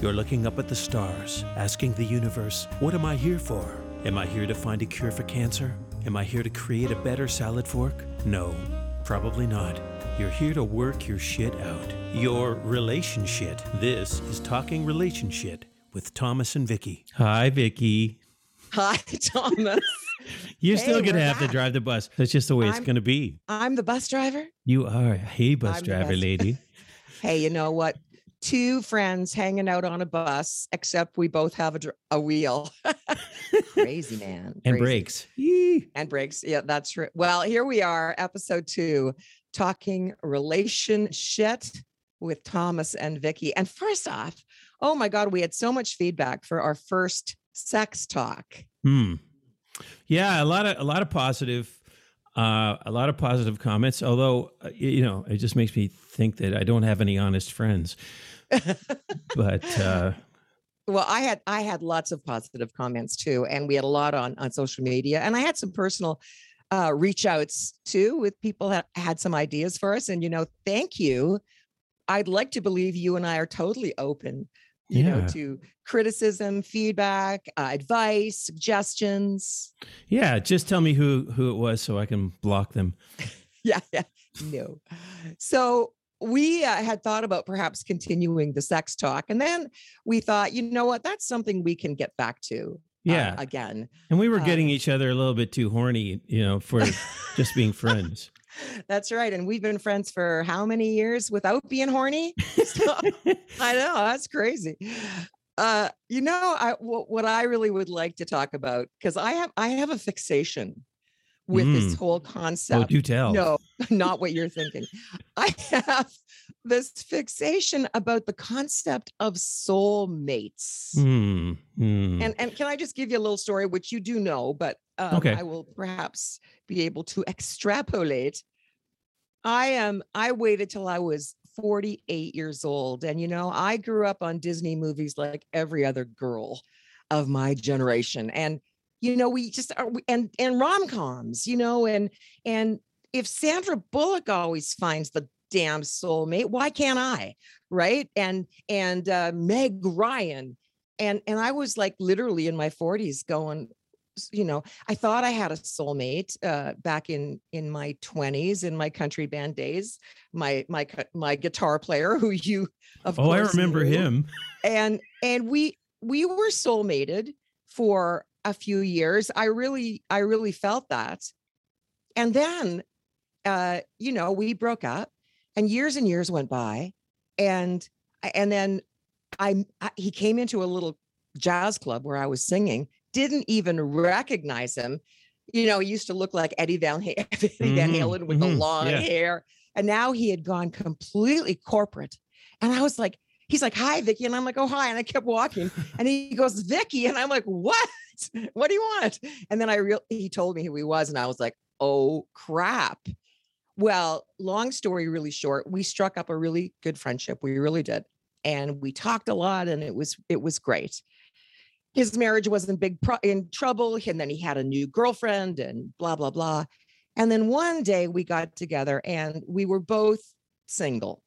You're looking up at the stars, asking the universe, What am I here for? Am I here to find a cure for cancer? Am I here to create a better salad fork? No, probably not. You're here to work your shit out. Your relationship. This is Talking Relationship with Thomas and Vickie. Hi, Vickie. Hi, Thomas. You're Hey, still going to we're have to drive the bus. That's just the way it's I'm- going to be. I'm the bus driver. You are. Hey, bus I'm driver best. lady. Hey, you know what? Two friends hanging out on a bus, except we both have a, dr- a wheel. Crazy man. and Crazy. brakes. Yee. And brakes. Yeah, that's right. Well, here we are, episode two, talking relationship with Thomas and Vickie. And first off, oh my God, we had so much feedback for our first sex talk. Hmm. Yeah, a lot of a lot of positive, uh, a lot of positive comments. Although uh, you know, it just makes me think that I don't have any honest friends. But uh, well i had i had lots of positive comments too and we had a lot on on social media and i had some personal uh reach outs too with people that had some ideas for us and you know thank you i'd like to believe you and i are totally open you know Yeah. to criticism feedback uh, advice suggestions yeah, just tell me who who it was so I can block them. yeah yeah no so we uh, had thought about perhaps continuing the sex talk and then we thought you know what that's something we can get back to uh, Yeah, again and we were uh, getting each other a little bit too horny, you know, for just being friends. That's right. And we've been friends for how many years without being horny? So, I know that's crazy. Uh, you know, I what I really would like to talk about because I have I have a fixation with this Mm. whole oh, concept. do tell. No, not what you're thinking. I have this fixation about the concept of soulmates. Hmm. hmm. And and can I just give you a little story, which you do know, but um, Okay. I will perhaps be able to extrapolate. I am. I waited till I was 48 years old, and you know, I grew up on Disney movies like every other girl of my generation, and you know, we just are, and and rom coms, you know, and and if Sandra Bullock always finds the damn soulmate, why can't I? Right? And and uh, Meg Ryan and and I was like literally in my 40s going you know I thought I had a soulmate uh back in in my 20s in my country band days my my my guitar player who you of oh, I remember knew. him. and and we we were soulmated for a few years I really I really felt that and then uh you know we broke up and years and years went by and and then I, I he came into a little jazz club where I was singing, didn't even recognize him. You know, he used to look like Eddie Van, Ha- Eddie Van Mhm, Halen with the mhm, long yeah. hair. And now he had gone completely corporate. And I was like, he's like, hi, Vickie. And I'm like, oh, hi. And I kept walking. And he goes, Vickie. And I'm like, what? What do you want? And then I real he told me who he was. And I was like, oh crap. Well, long story really short, we struck up a really good friendship. We really did. And we talked a lot and it was it was great. His marriage was in big pro- in trouble and then he had a new girlfriend and blah blah blah. And then one day we got together and we were both single.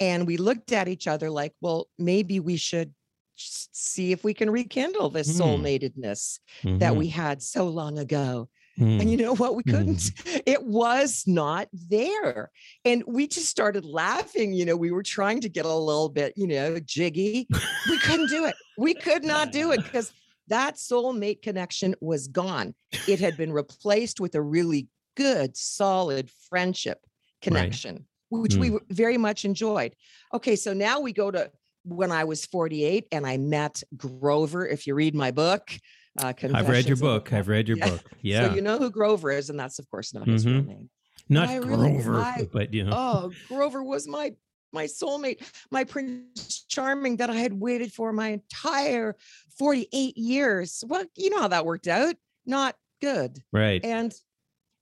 And we looked at each other like, well, maybe we should see if we can rekindle this Hmm. soulmatedness that Mhm, we had so long ago. mhm. And you know what? We couldn't. It was not there. And we just started laughing. You know, we were trying to get a little bit, you know, jiggy. We couldn't do it. We could not do it because that soulmate connection was gone. It had been replaced with a really good, solid friendship connection, which we Mm. w- very much enjoyed. Okay, so now we go to when I was 48 and I met Grover. If you read my book, uh, I've read your Confessions of a book. I've read your Yeah. book. Yeah. so you know who Grover is, and that's of course not his real Mhm. name. Not I really- Grover, I- but you know. Oh, Grover was my my soulmate, my Prince Charming that I had waited for my entire 48 years. Well, you know how that worked out. Not good. right. And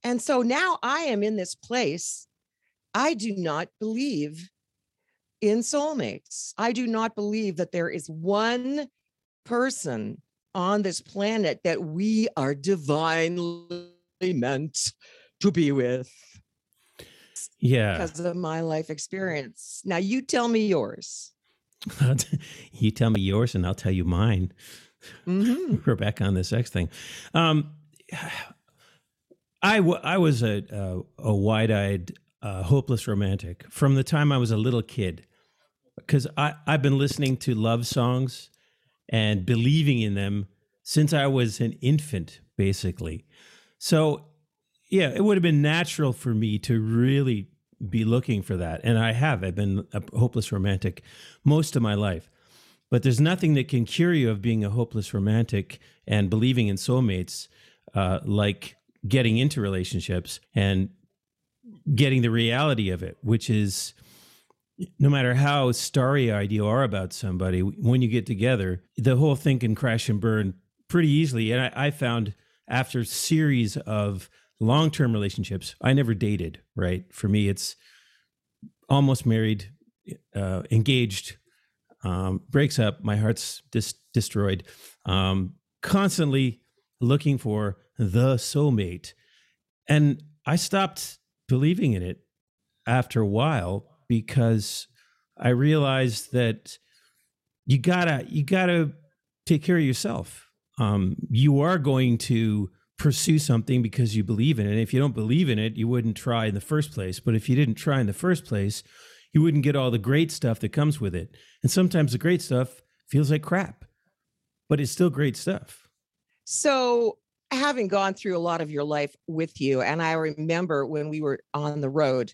and so now I am in this place. I do not believe in soulmates. I do not believe that there is one person on this planet that we are divinely meant to be with yeah. because of my life experience. Now you tell me yours. you tell me yours, and I'll tell you mine. Mhm. We're back on the sex thing. Um, I, w- I was a, a, a wide eyed, hopeless romantic from the time I was a little kid. Because I've been listening to love songs and believing in them since I was an infant, basically. So, yeah, it would have been natural for me to really be looking for that. And I have. I've been a hopeless romantic most of my life. But there's nothing that can cure you of being a hopeless romantic and believing in soulmates uh, like getting into relationships and getting the reality of it, which is no matter how starry eyed you are about somebody, when you get together, the whole thing can crash and burn pretty easily. And I, I found after series of long term relationships, I never dated, right? For me, it's almost married, uh, engaged, um, breaks up, my heart's dis- destroyed, um, constantly looking for the soulmate. And I stopped believing in it after a while because I realized that you gotta you gotta take care of yourself. Um, you are going to pursue something because you believe in it. And if you don't believe in it, you wouldn't try in the first place. But if you didn't try in the first place, you wouldn't get all the great stuff that comes with it. And sometimes the great stuff feels like crap, but it's still great stuff. So, having gone through a lot of your life with you, and I remember when we were on the road,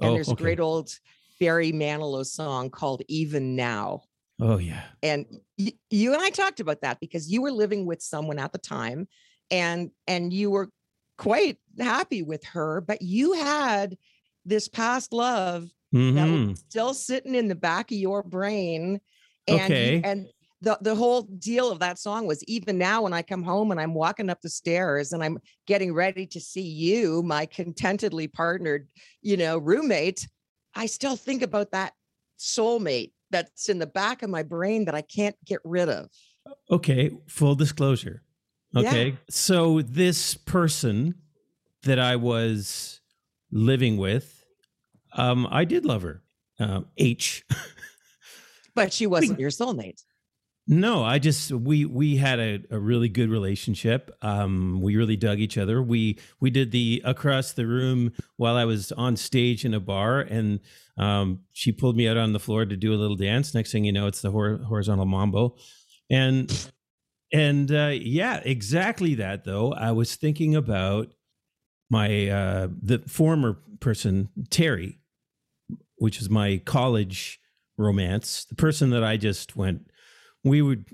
and Oh, there's a great old Barry Manilow song called Even Now. Oh yeah. and y- you and I talked about that because you were living with someone at the time and and you were quite happy with her but you had this past love that Mhm. was still sitting in the back of your brain and you- Okay. and the, the whole deal of that song was even now when I come home and I'm walking up the stairs and I'm getting ready to see you, my contentedly partnered, you know, roommate, I still think about that soulmate that's in the back of my brain that I can't get rid of. Okay, full disclosure. Yeah. Okay. So this person that I was living with, um, I did love her. Uh, H. But she wasn't your soulmate. No, I just we we had a, a really good relationship. Um, we really dug each other. We we did the across the room while I was on stage in a bar, and um, she pulled me out on the floor to do a little dance. Next thing you know, it's the hor- horizontal mambo, and and uh, yeah, exactly that. Though I was thinking about my uh, the former person Terry, which is my college romance, the person that I just went we would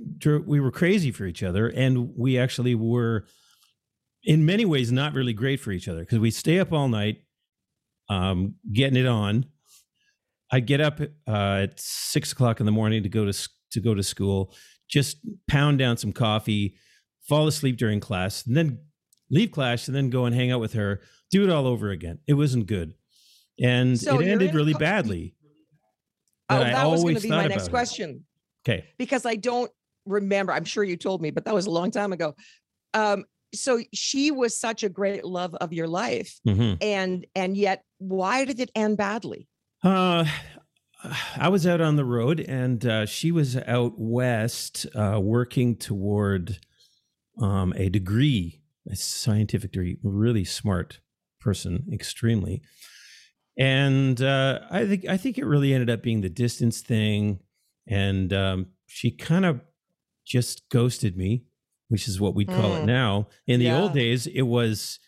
we were crazy for each other and we actually were in many ways not really great for each other because we stay up all night um, getting it on. I'd get up uh, at six o'clock in the morning to go to to go to school just pound down some coffee fall asleep during class and then leave class and then go and hang out with her do it all over again. It wasn't good. And So it ended really badly. Oh, I that was going to be my next question okay because I don't remember. I'm sure you told me, but that was a long time ago. Um, so she was such a great love of your life, hmm and and yet why did it end badly? Uh, I was out on the road, and uh, she was out west uh, working toward um, a degree, a scientific degree. Really smart person, extremely. And uh, I think I think it really ended up being the distance thing, and um, she kind of just ghosted me, which is what we'd call it Mm. now. In the old days, it was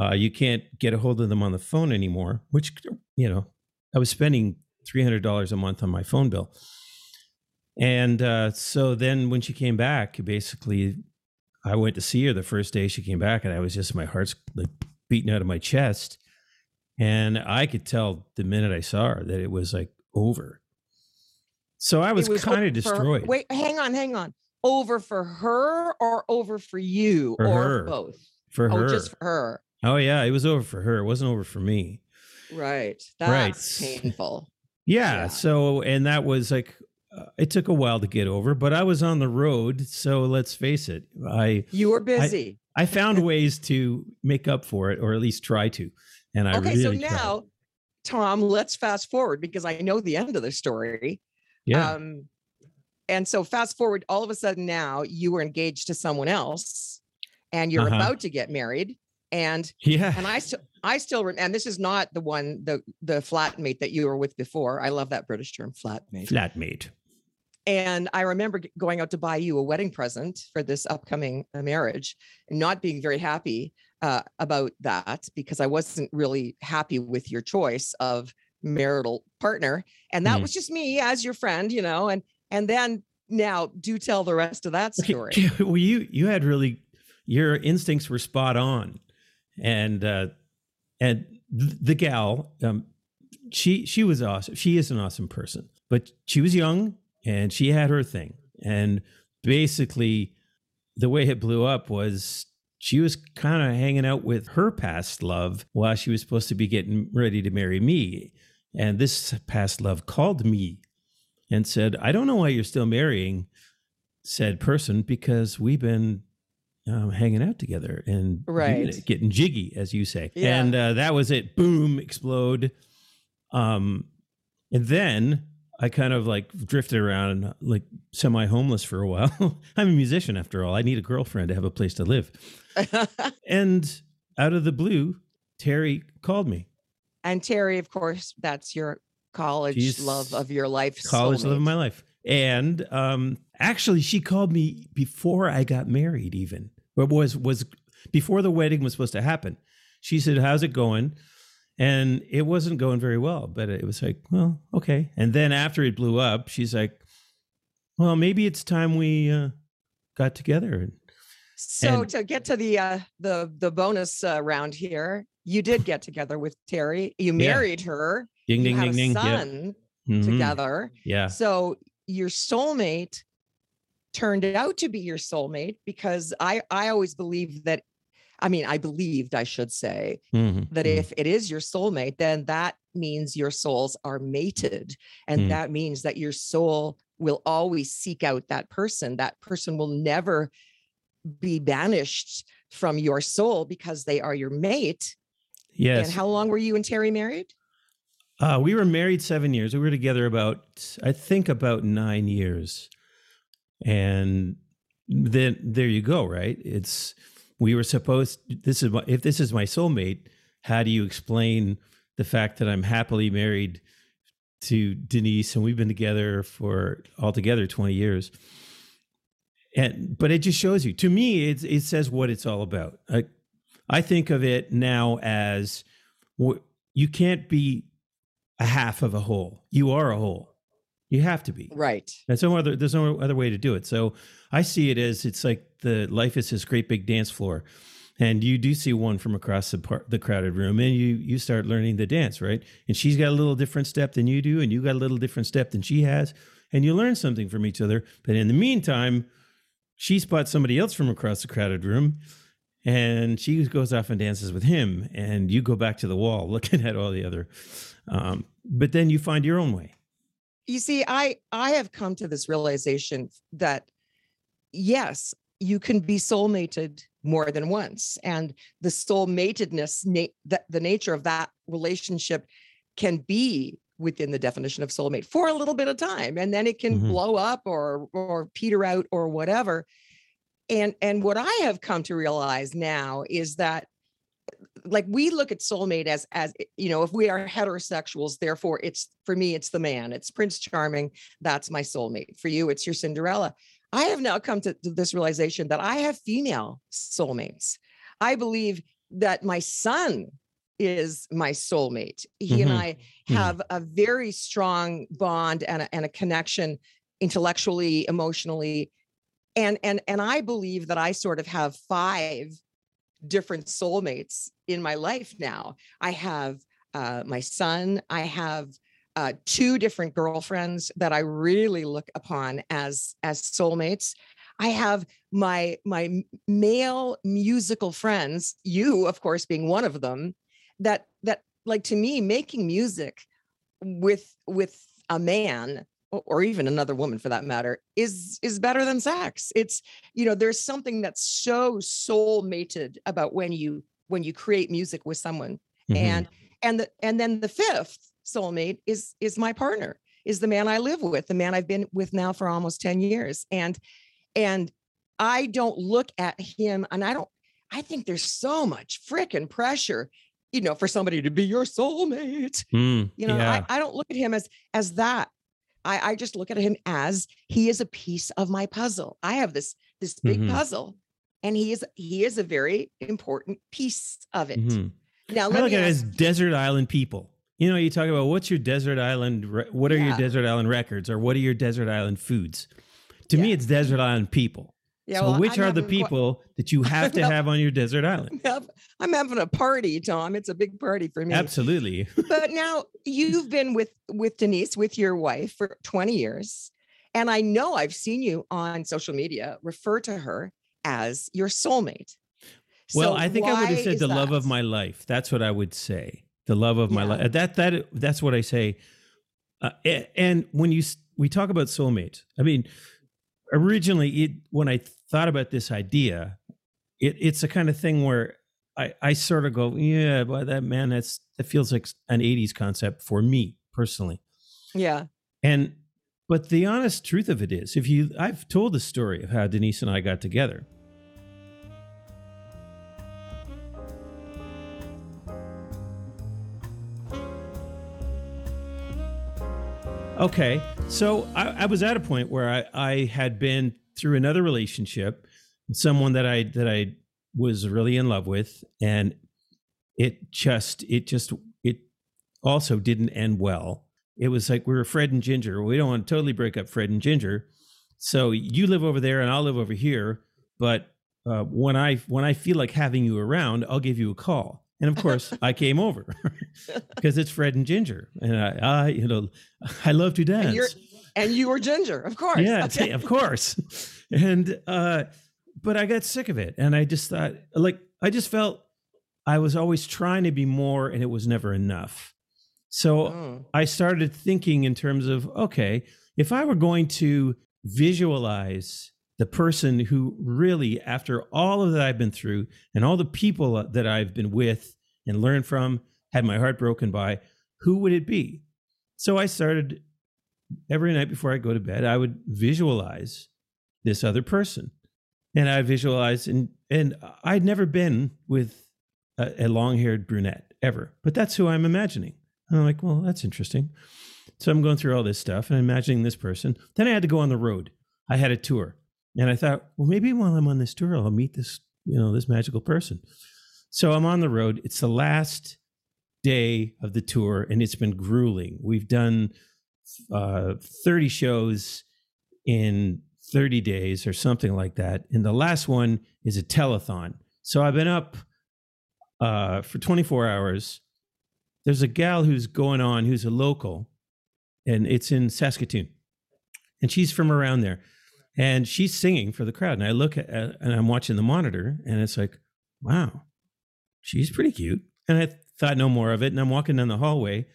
uh, you can't get a hold of them on the phone anymore, which you know I was spending three hundred dollars a month on my phone bill, and uh, so then when she came back, basically, I went to see her the first day she came back, and I was just my heart's like beating out of my chest, and I could tell the minute I saw her that it was like over. So I was, was kind of for- destroyed. Wait, hang on, hang on. Over for her or over for you For or her. both? for Oh, her. just for her. oh yeah, it was over for her. It wasn't over for me. Right. Right. That's painful. Yeah. Yeah. So, and that was like, uh, it took a while to get over, but I was on the road. So let's face it, I You were busy. I found ways to make up for it, or at least try to. And I okay, really so tried. now, Tom, let's fast forward because I know the end of the story. Yeah, Um, and so fast forward, all of a sudden now you were engaged to someone else, and you're Uh-huh. about to get married. And Yeah. and I still I still and this is not the one the the flatmate that you were with before. I love that British term, flatmate. Flatmate. And I remember going out to buy you a wedding present for this upcoming uh, marriage and not being very happy uh, about that because I wasn't really happy with your choice of marital partner. And that Mm. was just me as your friend, you know, and and then now do tell the rest of that story. well, you you had really your instincts were spot on, and uh, and the gal, um, she she was awesome. She is an awesome person, but she was young and she had her thing, and basically, the way it blew up was. She was kind of hanging out with her past love while she was supposed to be getting ready to marry me. And this past love called me and said, I don't know why you're still marrying said person because we've been um, hanging out together and Right. getting jiggy, as you say. Yeah. And uh, that was it. Boom, explode. Um, and then I kind of like drifted around like semi homeless for a while. I'm a musician after all. I need a girlfriend to have a place to live. And out of the blue, Terry called me. And Terry, of course, that's your college She's love of your life. college love of my life. And um, actually, she called me before I got married. Even or was was before the wedding was supposed to happen. She said, "How's it going?" And it wasn't going very well. But it was like, well, okay. And then after it blew up, she's like, "Well, maybe it's time we uh, got together." So And- to get to the uh, the the bonus uh, round here, you did get together with Terry. You Yeah. married her. Ding, ding, ding, ding. Yeah. son Mhm. together. Yeah. So your soulmate turned out to be your soulmate because I I always believed that. I mean, I believed I should say Mhm. that Mhm. if it is your soulmate, then that means your souls are mated. And Mm. that means that your soul will always seek out that person. That person will never be banished from your soul because they are your mate. Yes. And how long were you and Terry married? Uh, we were married seven years. We were together about, I think, about nine years. And then there you go, right? It's we were supposed. This is my, if this is my soulmate. How do you explain the fact that I'm happily married to Denise and we've been together for altogether twenty years? And but it just shows you. To me, it it says what it's all about. I, I think of it now as you can't be a half of a whole. You are a whole. You have to be. Right. There's no other. There's no other way to do it. So I see it as it's like the life is this great big dance floor, and you do see one from across the part, the crowded room, and you you start learning the dance, right? And she's got a little different step than you do, and you got a little different step than she has, and you learn something from each other. But in the meantime, she spots somebody else from across the crowded room, and she goes off and dances with him, and you go back to the wall looking at all the other. Um, but then you find your own way. you see i i have come to this realization that yes you can be soulmated more than once and the soulmatedness na- that the nature of that relationship can be within the definition of soulmate for a little bit of time and then it can Mhm. blow up or or peter out or whatever and and what i have come to realize now is that like we look at soulmate as as you know if we are heterosexuals therefore it's for me it's the man. It's prince charming. That's my soulmate. For you it's your cinderella. I have now come to, to this realization that i have female soulmates. I believe that my son is my soulmate. He and Mhm. i Mhm. have a very strong bond and a, and a connection intellectually emotionally and and and i believe that i sort of have five different soulmates in my life now. I have uh, my son. I have uh, two different girlfriends that I really look upon as as soulmates. I have my my male musical friends. You, of course, being one of them. That that like to me, making music with with a man or- even another woman for that matter is is better than sex it's you know there's something that's so soul mated about when you when you create music with someone Mhm. and and the and then the fifth soulmate is is my partner is the man I live with, the man I've been with now for almost 10 years. And and I don't look at him and I don't I think there's so much freaking pressure, you know, for somebody to be your soulmate. Mm, You know, yeah. I, I don't look at him as as that. I, I just look at him as he is a piece of my puzzle. I have this this big Mhm. puzzle, and he is he is a very important piece of it. Mhm. Now I look at it as desert island people. You know, you talk about what's your desert island, what are your desert island records, or what are your desert island foods? To me, it's desert island people. Yeah, so, well, which I'm are the quite- people that you have to have on your desert island? I'm having a party, Tom. It's a big party for me. Absolutely. but now you've been with with Denise, with your wife for 20 years. And I know I've seen you on social media refer to her as your soulmate. Well, So I think I would have said the love of my life. That's what I would say. The love of my Yeah. life. That that that's what I say. Uh, and when you we talk about soulmates, I mean, originally it when I thought about this idea, it, it's a kind of thing where I I sort of go, yeah, but that man, that's that feels like an '80s concept for me personally. Yeah. And but the honest truth of it is, if you I've told the story of how Denise and I got together. Okay. So I, I was at a point where I, I had been through another relationship, someone that I that I was really in love with, and it just it just it also didn't end well. It was like we were Fred and Ginger. We don't want to totally break up Fred and Ginger. So you live over there and I'll live over here. But uh, when I when I feel like having you around, I'll give you a call. And of course, I came over because it's Fred and Ginger, and I, I you know I love to dance. And you're and you were Ginger, of course. Yeah, Okay. of course. And uh but I got sick of it and I just thought like I just felt I was always trying to be more and it was never enough. So Mm. I started thinking in terms of okay, if I were going to visualize the person who really after all of that I've been through and all the people that I've been with and learned from, had my heart broken by, who would it be? So I started every night before I go to bed, I would visualize this other person. And I visualized, and, and I'd never been with a, a long haired brunette ever, but that's who I'm imagining. And I'm like, well, that's interesting. So I'm going through all this stuff and imagining this person. Then I had to go on the road. I had a tour. And I thought, well, maybe while I'm on this tour, I'll meet this, you know, this magical person. So I'm on the road. It's the last day of the tour, and it's been grueling. We've done uh, 30 shows in 30 days or something like that. And the last one is a telethon. So I've been up uh, for 24 hours. There's a gal who's going on who's a local, and it's in Saskatoon. And she's from around there. And she's singing for the crowd. And I look at and I'm watching the monitor, and it's like, wow, she's pretty cute. And I thought no more of it. And I'm walking down the hallway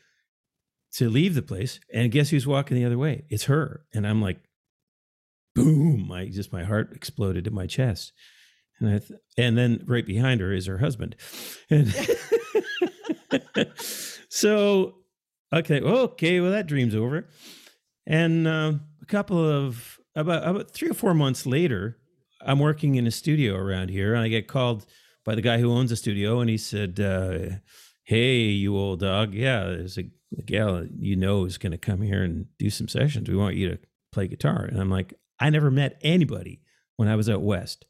to leave the place, and guess who's walking the other way? It's her. And I'm like, boom! My just my heart exploded in my chest. And I th- and then right behind her is her husband. And so okay, okay, well that dream's over. And um, a couple of about about three or four months later, I'm working in a studio around here, and I get called by the guy who owns the studio, and he said, uh, "Hey, you old dog, yeah, there's a, a gal you know is going to come here and do some sessions. We want you to play guitar." And I'm like, I never met anybody when I was out west.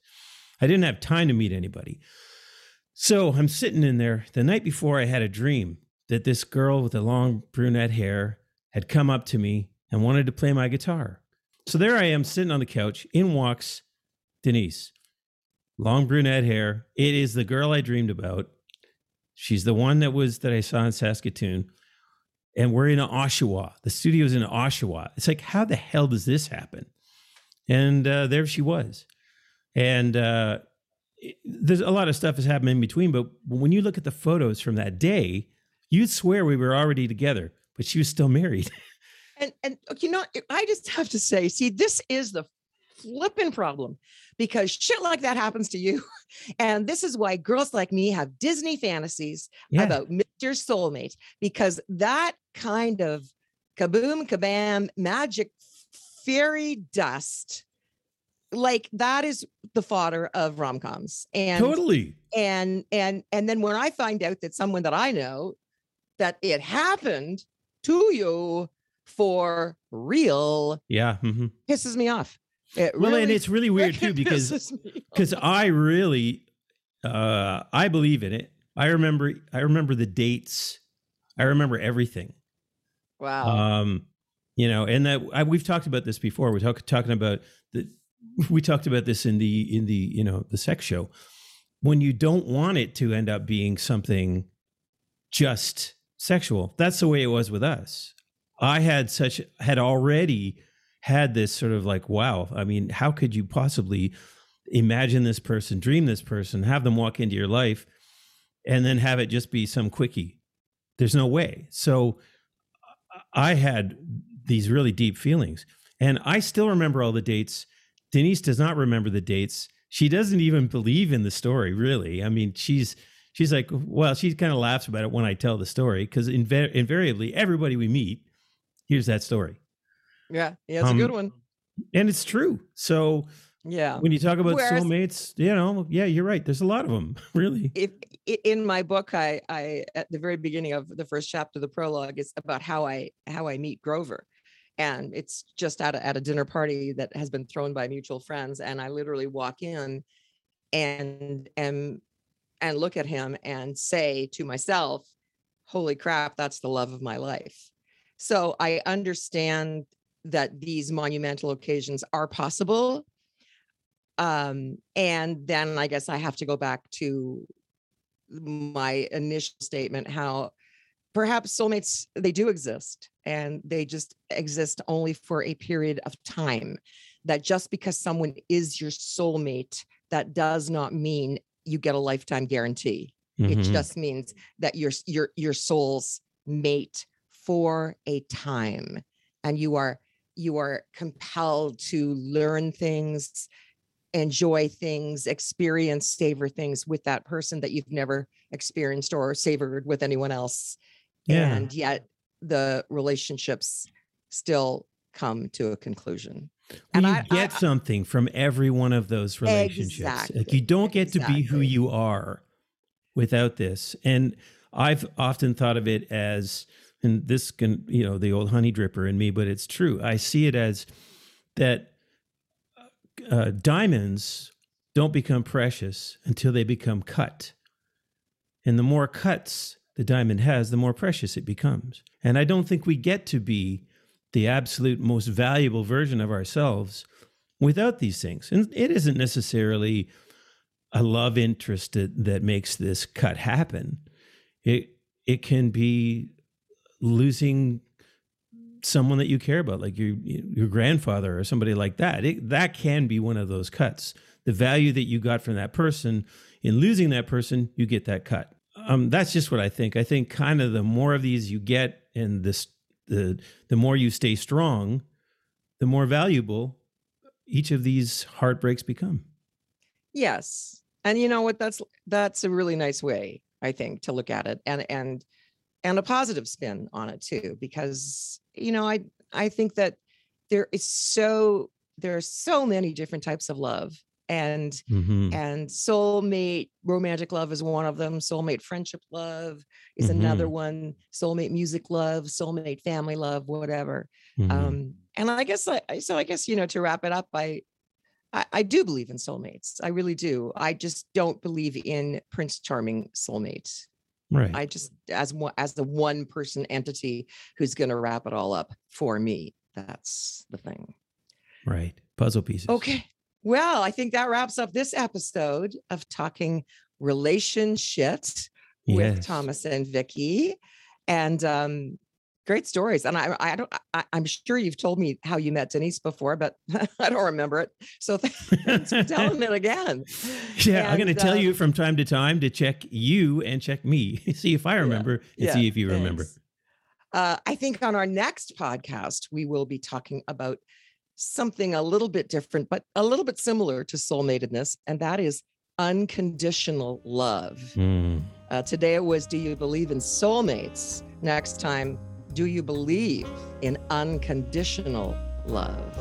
I didn't have time to meet anybody. So I'm sitting in there. The night before, I had a dream that this girl with the long brunette hair had come up to me and wanted to play my guitar. So there I am sitting on the couch. In walks Denise, long brunette hair. It is the girl I dreamed about. She's the one that was that I saw in Saskatoon. And we're in Oshawa. The studio's in Oshawa. It's like, how the hell does this happen? And uh, there she was. And uh, it- there's a lot of stuff has happened in between, but when you look at the photos from that day, you'd swear we were already together, but she was still married. And and you know, I just have to say, see, this is the flipping problem because shit like that happens to you. And this is why girls like me have Disney fantasies Yeah. about Mr. Soulmate because that kind of kaboom, kabam, magic, fairy dust. Like that is the fodder of rom coms. And totally. and and and then when I find out that someone that I know that it happened to you for real Yeah. mhm. pisses me off. It Well, and it's really weird too because pisses me off. because I really uh I believe in it. I remember I remember the dates. I remember everything. wow. Um you know, and that I, we've talked about this before. We're talk, talking about the we talked about this in the in the you know the sex show when you don't want it to end up being something just sexual. That's the way it was with us. I had such had already had this sort of like wow. I mean, how could you possibly imagine this person, dream this person, have them walk into your life, and then have it just be some quickie? There's no way. So I had these really deep feelings, and I still remember all the dates. Denise does not remember the dates. She doesn't even believe in the story, really. I mean, she's she's like, well, she kind of laughs about it when I tell the story because inv- invariably everybody we meet hears that story, yeah, yeah, it's a good um, one. and it's true. So Yeah. when you talk about Whereas- soulmates, you know, yeah, you're right. There's a lot of them, really. if in my book i i at the very beginning of the first chapter the prologue is about how i how i meet grover and it's just at a, at a dinner party that has been thrown by mutual friends and i literally walk in and and and look at him and say to myself holy crap that's the love of my life so i understand that these monumental occasions are possible um and then i guess i have to go back to my initial statement how perhaps soulmates they do exist and they just exist only for a period of time that just because someone is your soulmate that does not mean you get a lifetime guarantee it Mhm. just means that you're your your soul's mate for a time and you are you are compelled to learn things enjoy things experience savor things with that person that you've never experienced or savored with anyone else Yeah. and yet the relationships still come to a conclusion Well, and you I- I- get something from every one of those relationships. Like you don't get to be who you are without this. And I've often thought of it as, and this can, you know, the old honey dripper in me, but it's true. I see it as that uh, diamonds don't become precious until they become cut. And the more cuts the diamond has, the more precious it becomes. And I don't think we get to be the absolute most valuable version of ourselves without these things. And it isn't necessarily a love interest that, that makes this cut happen. It it can be losing someone that you care about, like your your grandfather or somebody like that. It, that can be one of those cuts. The value that you got from that person in losing that person, you get that cut. Um, that's just what I think. I think kind of the more of these you get, and this the the more you stay strong, the more valuable each of these heartbreaks become. Yes. And you know what that's that's a really nice way I think to look at it and and and a positive spin on it too because you know I I think that there is so there are so many different types of love and Mm-hmm. and soulmate romantic love is one of them soulmate friendship love is another one soulmate music love soulmate family love whatever Mm-hmm. um and i guess I, I- so i guess you know to wrap it up I, I i do believe in soulmates i really do i just don't believe in prince charming soulmates right. i just as one as the one person entity who's going to wrap it all up for me that's the thing right. Puzzle pieces. okay well i think that wraps up this episode of talking relationships with Thomas and Vickie, and um, great stories. And I, I don't, I, I'm sure you've told me how you met Denise before, but I don't remember it. So thanks for telling it again. Yeah, I'm going to And, tell um, you from time to time to check you and check me, see if I remember and yeah, see if you remember. Uh, I think on our next podcast we will be talking about something a little bit different, but a little bit similar to soulmatedness, and that is unconditional love. Mm. Uh, today it was Do you believe in soulmates? Next time, do you believe in unconditional love?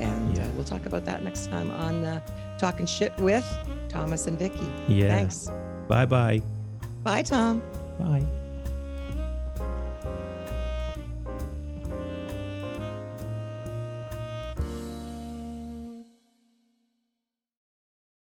And uh, we'll talk about that next time on uh, Talking Shit with Thomas and Vickie. Yeah. Thanks. Bye bye. Bye, Tom. Bye.